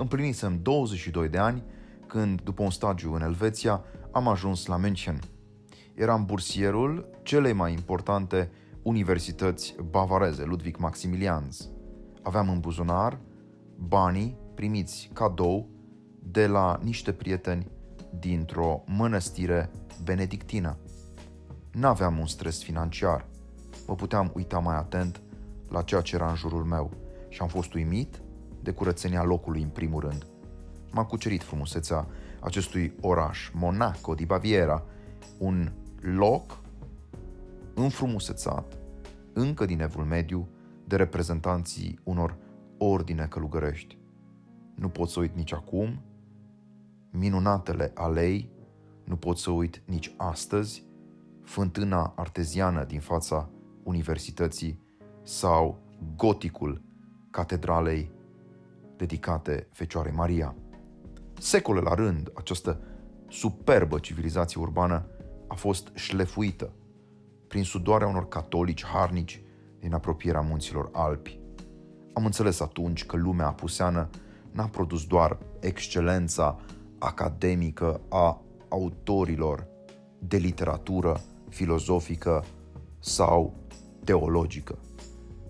împlinisem 22 de ani când, după un stagiu în Elveția, am ajuns la München. Eram bursierul celei mai importante universități bavareze, Ludwig Maximilians. Aveam în buzunar banii primiți cadou de la niște prieteni dintr-o mănăstire benedictină. N-aveam un stres financiar. Mă puteam uita mai atent la ceea ce era în jurul meu și am fost uimit de curățenia locului în primul rând. M-a cucerit frumusețea acestui oraș, Monaco di Baviera, un loc înfrumusețat, încă din evul mediu, de reprezentanții unor ordine călugărești. Nu pot să uit nici acum minunatele alei, nu pot să uit nici astăzi fântâna arteziană din fața universității sau goticul catedralei dedicate Fecioarei Maria. Secole la rând, această superbă civilizație urbană a fost șlefuită prin sudoarea unor catolici harnici din apropierea munților Alpi. Am înțeles atunci că lumea apuseană n-a produs doar excelența academică a autorilor de literatură filozofică sau teologică.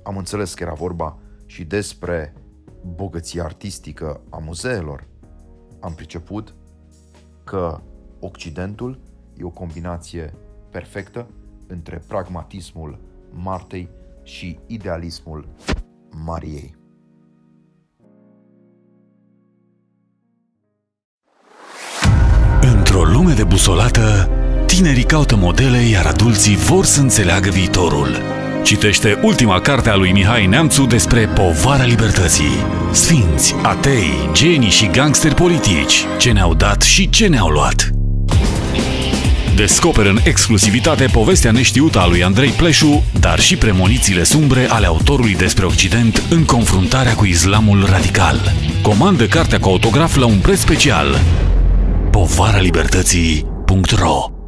Am înțeles că era vorba și despre bogăția artistică a muzeelor. Am priceput că Occidentul e o combinație perfectă între pragmatismul Martei și idealismul Mariei. Într-o lume de busolată, tinerii caută modele, iar adulții vor să înțeleagă viitorul. Citește ultima carte a lui Mihai Neamțu despre povara libertății. Sfinți, atei, genii și gangsteri politici, ce ne-au dat și ce ne-au luat. Descoperă în exclusivitate povestea neștiută a lui Andrei Pleșu, dar și premonițiile sumbre ale autorului despre Occident în confruntarea cu islamul radical. Comandă cartea cu autograf la un preț special. Povara libertății.ro